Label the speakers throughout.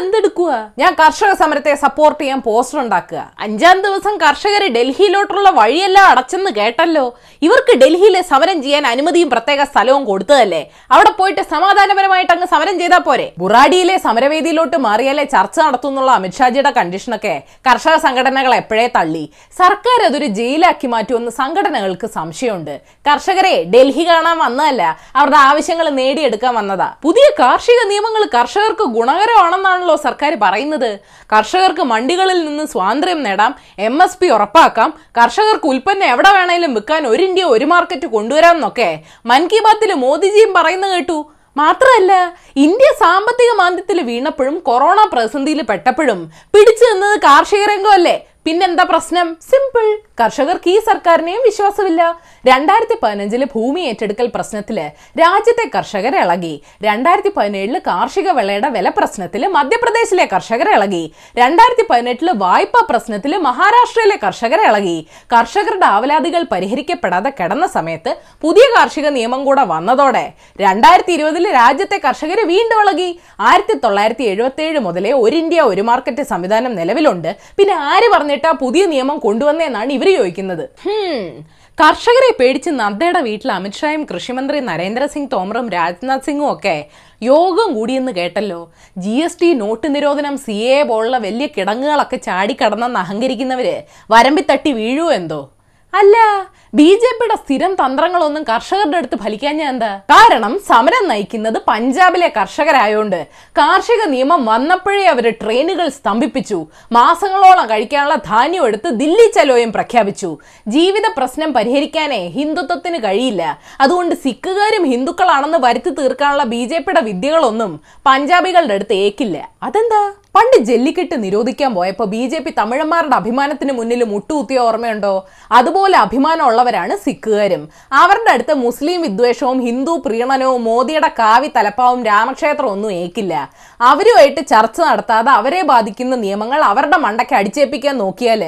Speaker 1: എന്തെടുക്കുക ഞാൻ കർഷക സമരത്തെ സപ്പോർട്ട് ചെയ്യാൻ പോസ്റ്റർ ഉണ്ടാക്കുക. അഞ്ചാം ദിവസം കർഷകർ ഡൽഹിയിലോട്ടുള്ള വഴിയെല്ലാം അടച്ചെന്ന് കേട്ടല്ലോ. ഇവർക്ക് ഡൽഹിയിലെ സമരം ചെയ്യാൻ അനുമതിയും പ്രത്യേക സ്ഥലവും കൊടുത്തതല്ലേ? അവിടെ പോയിട്ട് സമാധാനപരമായിട്ട് അങ്ങ് സമരം ചെയ്താൽ പോരെ? ബുറാഡിയിലെ സമരവേദിയിലോട്ട് മാറിയാലേ ചർച്ച നടത്തുന്നുള്ള അമിത്ഷാജിയുടെ കണ്ടീഷനൊക്കെ കർഷക സംഘടനകൾ എപ്പോഴേ തള്ളി? സർക്കാർ അതൊരു ജയിലാക്കി മാറ്റുമെന്ന് സംഘടനകൾക്ക് സംശയമുണ്ട്. കർഷകരെ ഡൽഹി കാണാൻ വന്നതല്ല അവരുടെ ആവശ്യങ്ങൾ നേടിയെടുക്കാൻ വന്നതാ. പുതിയ കാർഷിക നിയമങ്ങൾ കർഷകർക്ക് ഗുണകരമാണെന്നാണല്ലോ സർക്കാർ പറയുന്നത്. കർഷകർക്ക് മണ്ടികളിൽ നിന്ന് സ്വാതന്ത്ര്യം നേടാം എം എസ് പി ഉറപ്പാക്കാം കർഷകർക്ക് ഉൽപ്പന്നം എവിടെ വേണേലും വിൽക്കാൻ ഒരു ഇന്ത്യ ഒരു മാർക്കറ്റ് കൊണ്ടുവരാമെന്നൊക്കെ മൻ കി ബാത്തിൽ മോദിജിയും പറയുന്ന കേട്ടു. മാത്രമല്ല ഇന്ത്യ സാമ്പത്തിക മാന്ദ്യത്തിൽ വീണപ്പോഴും കൊറോണ പ്രതിസന്ധിയിൽ പെട്ടപ്പോഴും പിടിച്ചു നിന്നത് കാർഷിക രംഗമല്ലേ? പിന്നെന്താ പ്രശ്നം? സിമ്പിൾ കർഷകർക്ക് ഈ സർക്കാരിനെയും വിശ്വാസമില്ല. രണ്ടായിരത്തി പതിനഞ്ചിൽ ഭൂമി ഏറ്റെടുക്കൽ പ്രശ്നത്തിൽ രാജ്യത്തെ കർഷകർ ഇളകി. രണ്ടായിരത്തി പതിനേഴിൽ കാർഷിക വിളയുടെ വില പ്രശ്നത്തിൽ മധ്യപ്രദേശിലെ കർഷകർ ഇളകി. രണ്ടായിരത്തി പതിനെട്ടിൽ വായ്പാ പ്രശ്നത്തിൽ മഹാരാഷ്ട്രയിലെ കർഷകർ ഇളകി. കർഷകരുടെ ആവലാതികൾ പരിഹരിക്കപ്പെടാതെ കിടന്ന സമയത്ത് പുതിയ കാർഷിക നിയമം കൂടെ വന്നതോടെ രണ്ടായിരത്തി ഇരുപതിൽ രാജ്യത്തെ കർഷകർ വീണ്ടും ഇളകി. ആയിരത്തി തൊള്ളായിരത്തി എഴുപത്തി ഏഴ് മുതലേ ഒരു ഇന്ത്യ ഒരു മാർക്കറ്റ് സംവിധാനം നിലവിലുണ്ട്. പിന്നെ ആര് പറഞ്ഞിട്ടാ പുതിയ നിയമം കൊണ്ടുവന്നതെന്നാണ് ഇവർ ചോദിക്കുന്നത്. കർഷകരെ പേടിച്ച് നദ്ദയുടെ വീട്ടിൽ അമിത്ഷായും കൃഷിമന്ത്രി നരേന്ദ്രസിംഗ് തോമറും രാജ്നാഥ് സിംഗും ഒക്കെ യോഗം കൂടിയെന്ന് കേട്ടല്ലോ. ജി എസ് ടി നോട്ട് നിരോധനം സി എ പോലുള്ള വലിയ കിടങ്ങുകളൊക്കെ ചാടിക്കടന്നെന്ന് അഹങ്കരിക്കുന്നവര് വരമ്പി തട്ടി വീഴുവോ എന്തോ? അല്ല ബി ജെ പിയുടെ സ്ഥിരം തന്ത്രങ്ങളൊന്നും കർഷകരുടെ അടുത്ത് ഫലിക്കാഞ്ഞ എന്താ? കാരണം സമരം നയിക്കുന്നത് പഞ്ചാബിലെ കർഷകരായോണ്ട്. കാർഷിക നിയമം വന്നപ്പോഴേ അവർ ട്രെയിനുകൾ സ്തംഭിപ്പിച്ചു. മാസങ്ങളോളം കഴിക്കാനുള്ള ധാന്യം എടുത്ത് ദില്ലി ചലോയും പ്രഖ്യാപിച്ചു. ജീവിത പ്രശ്നം പരിഹരിക്കാനേ ഹിന്ദുത്വത്തിന് കഴിയില്ല. അതുകൊണ്ട് സിഖുകാരും ഹിന്ദുക്കളാണെന്ന് വരുത്തി തീർക്കാനുള്ള ബി ജെ പിയുടെ വിദ്യകളൊന്നും പഞ്ചാബികളുടെ അടുത്ത് ഏക്കില്ല. അതെന്താ? പണ്ട് ജല്ലിക്കെട്ട് നിരോധിക്കാൻ പോയപ്പോൾ ബി ജെ പി തമിഴന്മാരുടെ അഭിമാനത്തിന് മുന്നിൽ മുട്ടുകുത്തിയ ഓർമ്മയുണ്ടോ? അതുപോലെ അഭിമാനമുള്ളവരാണ് സിഖുകാരും. അവരുടെ അടുത്ത് മുസ്ലിം വിദ്വേഷവും ഹിന്ദു പ്രീണനവും മോദിയുടെ കാവി തലപ്പാവും രാമക്ഷേത്രം ഒന്നും ഏക്കില്ല. അവരുമായിട്ട് ചർച്ച നടത്താതെ അവരെ ബാധിക്കുന്ന നിയമങ്ങൾ അവരുടെ മണ്ടയ്ക്ക് അടിച്ചേൽപ്പിക്കാൻ നോക്കിയാൽ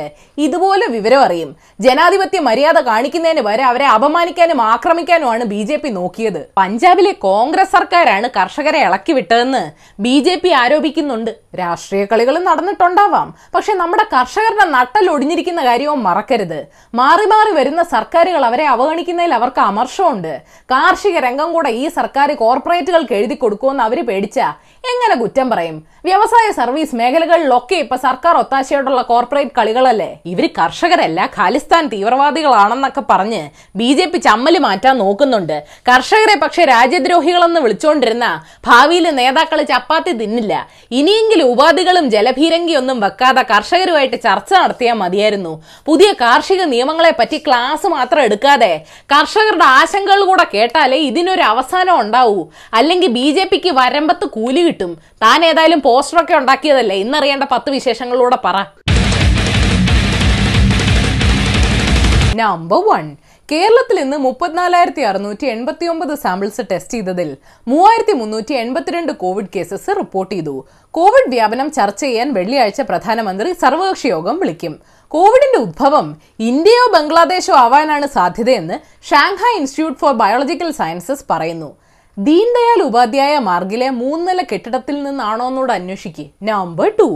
Speaker 1: ഇതുപോലെ വിവരം അറിയും. ജനാധിപത്യ മര്യാദ കാണിക്കുന്നതിന് വരെ അവരെ അപമാനിക്കാനും ആക്രമിക്കാനുമാണ് ബി ജെ പി നോക്കിയത്. പഞ്ചാബിലെ കോൺഗ്രസ് സർക്കാരാണ് കർഷകരെ ഇളക്കി വിട്ടതെന്ന് ബി ജെ പി ആരോപിക്കുന്നുണ്ട്. രാഷ്ട്രീയ കളികളും നടന്നിട്ടുണ്ടാവാം. പക്ഷെ നമ്മുടെ കർഷകരുടെ നട്ടലൊടിഞ്ഞിരിക്കുന്ന കാര്യവും മറക്കരുത്. മാറി മാറി വരുന്ന സർക്കാരുകൾ അവരെ അവഗണിക്കുന്നതിൽ അവർക്ക് അമർഷമുണ്ട്. കാർഷിക രംഗം കൂടെ ഈ സർക്കാർ കോർപ്പറേറ്റുകൾക്ക് എഴുതി കൊടുക്കുമെന്ന് അവർ പേടിച്ച? എങ്ങനെ കുറ്റം പറയും? വ്യവസായ സർവീസ് മേഖലകളിലൊക്കെ ഇപ്പൊ സർക്കാർ ഒത്താശയോടുള്ള കോർപ്പറേറ്റ് കളികളല്ലേ? ഇവർ കർഷകരല്ല ഖാലിസ്ഥാൻ തീവ്രവാദികളാണെന്നൊക്കെ പറഞ്ഞ് ബി ജെ പി ചമ്മൽ മാറ്റാൻ നോക്കുന്നുണ്ട്. കർഷകരെ പക്ഷെ രാജ്യദ്രോഹികളെന്ന് വിളിച്ചോണ്ടിരുന്ന ഭാവിയിൽ നേതാക്കൾ ചപ്പാത്തി തിന്നില്ല. ഇനിയെങ്കിലും ഉപാധികളും ജലഭീരങ്കിയൊന്നും വെക്കാതെ കർഷകരുമായിട്ട് ചർച്ച നടത്തിയാൽ മതിയായിരുന്നു. പുതിയ കാർഷിക നിയമങ്ങളെ പറ്റി ക്ലാസ് മാത്രം എടുക്കാതെ കർഷകരുടെ ആശങ്കകൾ കൂടെ കേട്ടാലേ ഇതിനൊരു അവസാനം ഉണ്ടാവൂ. അല്ലെങ്കിൽ ബി ജെ പിക്ക് വരമ്പത്ത് കൂലി കിട്ടും. താൻ ഏതായാലും പോസ്റ്ററൊക്കെ ഉണ്ടാക്കിയതല്ലേ? ഇന്നറിയേണ്ട പത്ത് വിശേഷങ്ങളിലൂടെ പറ. നമ്പർ വൺ കേരളത്തിൽ നിന്ന് മുപ്പത്തിനാലായിരത്തി അറുന്നൂറ്റി എൺപത്തി ഒമ്പത് സാമ്പിൾസ് ടെസ്റ്റ് ചെയ്തതിൽ മൂവായിരത്തി മുന്നൂറ്റി എൺപത്തിരണ്ട് കോവിഡ് കേസസ് റിപ്പോർട്ട് ചെയ്തു. കോവിഡ് വ്യാപനം ചർച്ച ചെയ്യാൻ വെള്ളിയാഴ്ച പ്രധാനമന്ത്രി സർവകക്ഷി യോഗം വിളിക്കും. കോവിഡിന്റെ ഉദ്ഭവം ഇന്ത്യയോ ബംഗ്ലാദേശോ ആവാനാണ് സാധ്യതയെന്ന് Shanghai institute for biological sciences പറയുന്നു. ദീൻദയാൽ ഉപാധ്യായ മാർഗിലെ മൂന്നില കെട്ടിടത്തിൽ നിന്നാണോ എന്നോട് അന്വേഷിക്കുക നമ്പർ ടു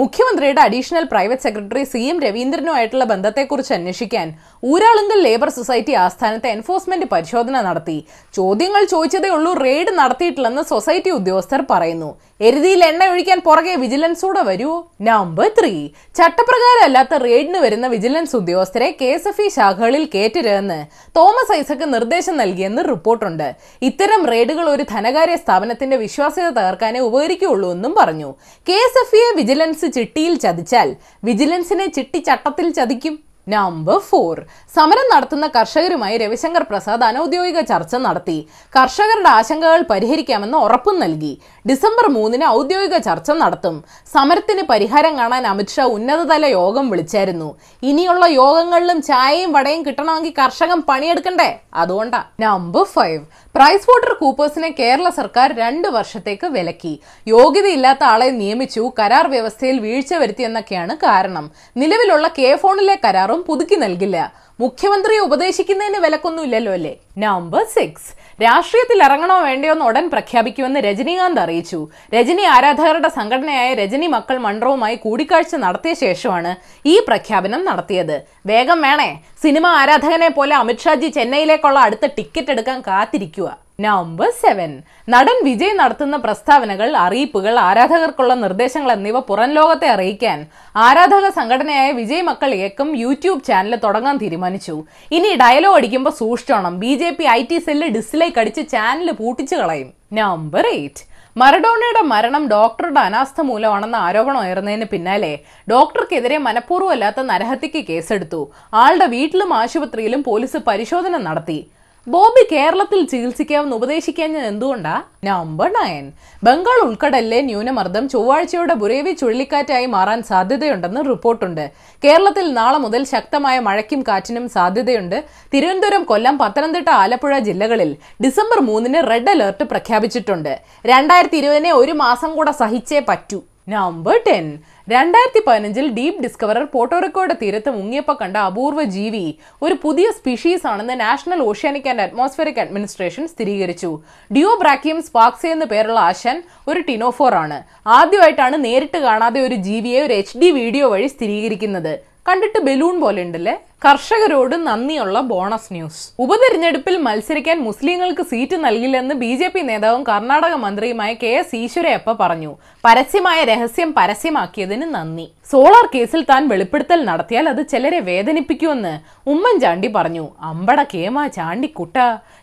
Speaker 1: മുഖ്യമന്ത്രിയുടെ additional private secretary C M രവീന്ദ്രനുമായിട്ടുള്ള ബന്ധത്തെക്കുറിച്ച് അന്വേഷിക്കാൻ ഊരാളുങ്കൽ ലേബർ സൊസൈറ്റി ആസ്ഥാനത്തെ എൻഫോഴ്സ്മെന്റ് പരിശോധന നടത്തി. ചോദ്യങ്ങൾ ചോദിച്ചതേ ഉള്ളൂ റെയ്ഡ് നടത്തിയിട്ടില്ലെന്ന് സൊസൈറ്റി ഉദ്യോഗസ്ഥർ പറയുന്നു. എരുതിയിൽ എണ്ണ ഒഴിക്കാൻ പുറകെ വിജിലൻസൂടെ വരൂ. നമ്പർ ത്രീ ചട്ടപ്രകാരം അല്ലാത്ത റെയ്ഡിന് വരുന്ന വിജിലൻസ് ഉദ്യോഗസ്ഥരെ കെ എസ് എഫ് ഇ ശാഖകളിൽ കേറ്റരുതെന്ന് തോമസ് ഐസക്ക് നിർദ്ദേശം നൽകിയെന്ന് റിപ്പോർട്ടുണ്ട്. ഇത്തരം റെയ്ഡുകൾ ഒരു ധനകാര്യ സ്ഥാപനത്തിന്റെ വിശ്വാസ്യത തകർക്കാനേ ഉപകരിക്കുകയുള്ളൂ എന്നും പറഞ്ഞു. കെ എസ് എഫ് ഇയെ വിജിലൻസ് ചിട്ടിയിൽ ചതിച്ചാൽ വിജിലൻസിനെ ചിട്ടി ചട്ടത്തിൽ ചതിക്കും? Number four. സമരം നടത്തുന്ന കർഷകരുമായി രവിശങ്കർ പ്രസാദ് അനൌദ്യോഗിക ചർച്ച നടത്തി. കർഷകരുടെ ആശങ്കകൾ പരിഹരിക്കാമെന്ന് ഉറപ്പും നൽകി. ഡിസംബർ മൂന്നിന് ഔദ്യോഗിക ചർച്ച നടത്തും. സമരത്തിന് പരിഹാരം കാണാൻ അമിത്ഷാ ഉന്നതതല യോഗം വിളിച്ചായിരുന്നു. ഇനിയുള്ള യോഗങ്ങളിലും ചായയും വടയും കിട്ടണമെങ്കിൽ കർഷകൻ പണിയെടുക്കണ്ടേ? അതുകൊണ്ടാ. Number five. പ്രൈസ് വാട്ടർ കൂപ്പേഴ്സിനെ കേരള സർക്കാർ രണ്ട് വർഷത്തേക്ക് വിലക്കി. യോഗ്യതയില്ലാത്ത ആളെ നിയമിച്ചു കരാർ വ്യവസ്ഥയിൽ വീഴ്ച വരുത്തിയെന്നൊക്കെയാണ് കാരണം. നിലവിലുള്ള കെ ഫോണിലെ കരാറും കാറും പുതുക്കി നൽകില്ല. മുഖ്യമന്ത്രിയെ ഉപദേശിക്കുന്നതിന് വിലക്കൊന്നുമില്ലല്ലോ അല്ലേ? നമ്പർ സിക്സ് രാഷ്ട്രീയത്തിൽ ഇറങ്ങണോ വേണ്ടയോ എന്ന് ഉടൻ പ്രഖ്യാപിക്കുമെന്ന് രജനീകാന്ത് അറിയിച്ചു. രജനി ആരാധകരുടെ സംഘടനയായ രജനി മക്കൾ മണ്ഡലവുമായി കൂടിക്കാഴ്ച നടത്തിയ ശേഷമാണ് ഈ പ്രഖ്യാപനം നടത്തിയത്. വേഗം വേണേ. സിനിമ ആരാധകനെ പോലെ അമിത്ഷാജി ചെന്നൈയിലേക്കുള്ള അടുത്ത ടിക്കറ്റ് എടുക്കാൻ കാത്തിരിക്കുക. നമ്പർ സെവൻ നടൻ വിജയ് നടത്തുന്ന പ്രസ്താവനകൾ അറിയിപ്പുകൾ ആരാധകർക്കുള്ള നിർദ്ദേശങ്ങൾ എന്നിവ പുറം ലോകത്തെ അറിയിക്കാൻ ആരാധക സംഘടനയായ വിജയ് മക്കൾ ഏക്കം യൂട്യൂബ് ചാനൽ തുടങ്ങാൻ തീരുമാനിച്ചു. ഇനി ഡയലോഗ് അടിക്കുമ്പോൾ സൂക്ഷിച്ചോണം. B J P I T cell dislike അടിച്ച് ചാനൽ പൂട്ടിച്ചു കളയും. നമ്പർ എയ്റ്റ് മറഡോണയുടെ മരണം ഡോക്ടറുടെ അനാസ്ഥ മൂലമാണെന്ന ആരോപണം ഉയർന്നതിന് പിന്നാലെ ഡോക്ടർക്കെതിരെ മനഃപൂർവമല്ലാത്ത നരഹത്യക്ക് കേസെടുത്തു. ആളുടെ വീട്ടിലും ആശുപത്രിയിലും പോലീസ് പരിശോധന നടത്തി. ബോബി കേരളത്തിൽ ചികിത്സിക്കാമെന്ന് ഞാൻ എന്തുകൊണ്ടാ? നമ്പർ നയൻ ബംഗാൾ ഉൾക്കടലിലെ ന്യൂനമർദ്ദം ചൊവ്വാഴ്ചയോടെ ബുരേവി ചുഴലിക്കാറ്റായി മാറാൻ സാധ്യതയുണ്ടെന്ന് റിപ്പോർട്ടുണ്ട്. കേരളത്തിൽ നാളെ മുതൽ ശക്തമായ മഴയ്ക്കും കാറ്റിനും സാധ്യതയുണ്ട്. തിരുവനന്തപുരം കൊല്ലം പത്തനംതിട്ട ആലപ്പുഴ ജില്ലകളിൽ ഡിസംബർ മൂന്നിന് റെഡ് അലേർട്ട് പ്രഖ്യാപിച്ചിട്ടുണ്ട്. രണ്ടായിരത്തി ഇരുപതിനെ ഒരു മാസം കൂടെ സഹിച്ചേ പറ്റൂ. നമ്പർ ടെൻ രണ്ടായിരത്തി പതിനഞ്ചിൽ ഡീപ് ഡിസ്കവറർ പോർട്ടോറിക്കോയുടെ തീരത്ത് മുങ്ങിയപ്പോൾ കണ്ട അപൂർവ ജീവി ഒരു പുതിയ സ്പീഷീസ് ആണെന്ന് national oceanic and atmospheric administration സ്ഥിരീകരിച്ചു. ഡിയോബ്രാക്കിയം സ്പാക്സെ എന്ന് പേരുള്ള ആശൻ ഒരു ടിനോഫോർ ആണ്. ആദ്യമായിട്ടാണ് നേരിട്ട് കാണാതെ ഒരു ജീവിയെ ഒരു എച്ച് വീഡിയോ വഴി സ്ഥിരീകരിക്കുന്നത്. കണ്ടിട്ട് ബലൂൺ പോലെ ഉണ്ടല്ലേ? കർഷകരോട് നന്ദിയുള്ള ബോണസ് ന്യൂസ്. ഉപതെരഞ്ഞെടുപ്പിൽ മത്സരിക്കാൻ മുസ്ലിങ്ങൾക്ക് സീറ്റ് നൽകില്ലെന്ന് ബി ജെ പി നേതാവും കർണാടക മന്ത്രിയുമായ കെ എസ് ഈശ്വരയപ്പ പറഞ്ഞു. പരസ്യമായ രഹസ്യം പരസ്യമാക്കിയതിന് നന്ദി. സോളാർ കേസിൽ താൻ വെളിപ്പെടുത്തൽ നടത്തിയാൽ അത് ചിലരെ വേദനിപ്പിക്കുമെന്ന് ഉമ്മൻചാണ്ടി പറഞ്ഞു. അമ്പട കേമ ചാണ്ടിക്കുട്ട.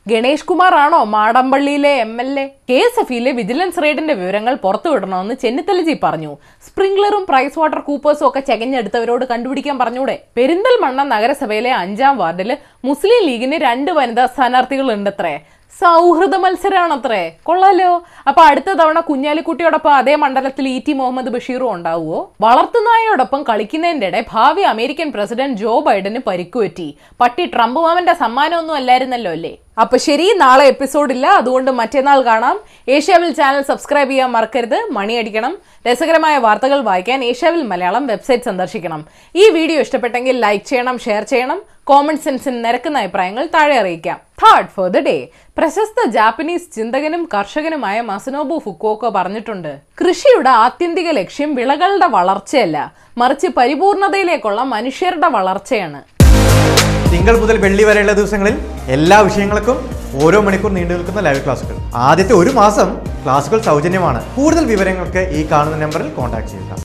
Speaker 1: ഗണേഷ് കുമാർ ആണോ മാടമ്പള്ളിയിലെ M L A? K S എഫിലെ വിജിലൻസ് റെയ്ഡിന്റെ വിവരങ്ങൾ പുറത്തുവിടണമെന്ന് ചെന്നിത്തലജി പറഞ്ഞു. സ്പ്രിംഗ്ലറും പ്രൈസ് വാട്ടർ കൂപ്പേഴ്സും ഒക്കെ ചെകഞ്ഞെടുത്തവരോട് കണ്ടുപിടിക്കാൻ പറഞ്ഞൂടെ. പെരിന്തൽമണ്ണ നഗരസഭയിലെ അഞ്ചാം വാർഡിൽ മുസ്ലിം ലീഗിന് രണ്ട് വനിതാ സ്ഥാനാർത്ഥികൾ ഉണ്ടത്രേ സൗഹൃദ മത്സരമാണത്രേ കൊള്ളാലോ. അപ്പൊ അടുത്ത തവണ കുഞ്ഞാലിക്കുട്ടിയോടൊപ്പം അതേ മണ്ഡലത്തിൽ ഇ ടി മുഹമ്മദ് ബഷീറും ഉണ്ടാവുമോ വളർത്തുനായോടൊപ്പം കളിക്കുന്നതിന്റെ ഇടെ ഭാവി അമേരിക്കൻ പ്രസിഡന്റ് ജോ ബൈഡന് പരിക്കുപറ്റി. പട്ടി ട്രംപ് മാമന്റെ സമ്മാനമൊന്നും അല്ലായിരുന്നല്ലോ അല്ലേ? അപ്പൊ ശരി നാളെ എപ്പിസോഡില്ല അതുകൊണ്ട് മറ്റന്നാൾ കാണാം. ഏഷ്യാവിൽ ചാനൽ സബ്സ്ക്രൈബ് ചെയ്യാൻ മറക്കരുത്. മണിയടിക്കണം രസകരമായ വാർത്തകൾ വായിക്കാൻ ഏഷ്യാവിൽ മലയാളം വെബ്സൈറ്റ് സന്ദർശിക്കണം. ഈ വീഡിയോ ഇഷ്ടപ്പെട്ടെങ്കിൽ ലൈക്ക് ചെയ്യണം ഷെയർ ചെയ്യണം. കോമൺ സെൻസിന് നിരക്കുന്ന അഭിപ്രായങ്ങൾ താഴെ അറിയിക്കാം. തേർഡ് ഫോർ ദ ഡേ പ്രശസ്ത ജാപ്പനീസ് ചിന്തകനും കർഷകനുമായ മസനോബു ഫുക്കോക്കോ പറഞ്ഞിട്ടുണ്ട്. കൃഷിയുടെ ആത്യന്തിക ലക്ഷ്യം വിളകളുടെ വളർച്ചയല്ല. മറിച്ച് പരിപൂർണതയിലേക്കുള്ള മനുഷ്യരുടെ വളർച്ചയാണ്.
Speaker 2: തിങ്കൾ മുതൽ വെള്ളി വരെയുള്ള ദിവസങ്ങളിൽ എല്ലാ വിഷയങ്ങൾക്കും ഓരോ മണിക്കൂർ നീണ്ടു നിൽക്കുന്ന ലൈവ് ക്ലാസുകൾ ആദ്യത്തെ ഒരു മാസം ക്ലാസുകൾ സൗജന്യമാണ്. കൂടുതൽ വിവരങ്ങൾക്ക് ഈ കാണുന്ന നമ്പറിൽ കോൺടാക്ട് ചെയ്യുക.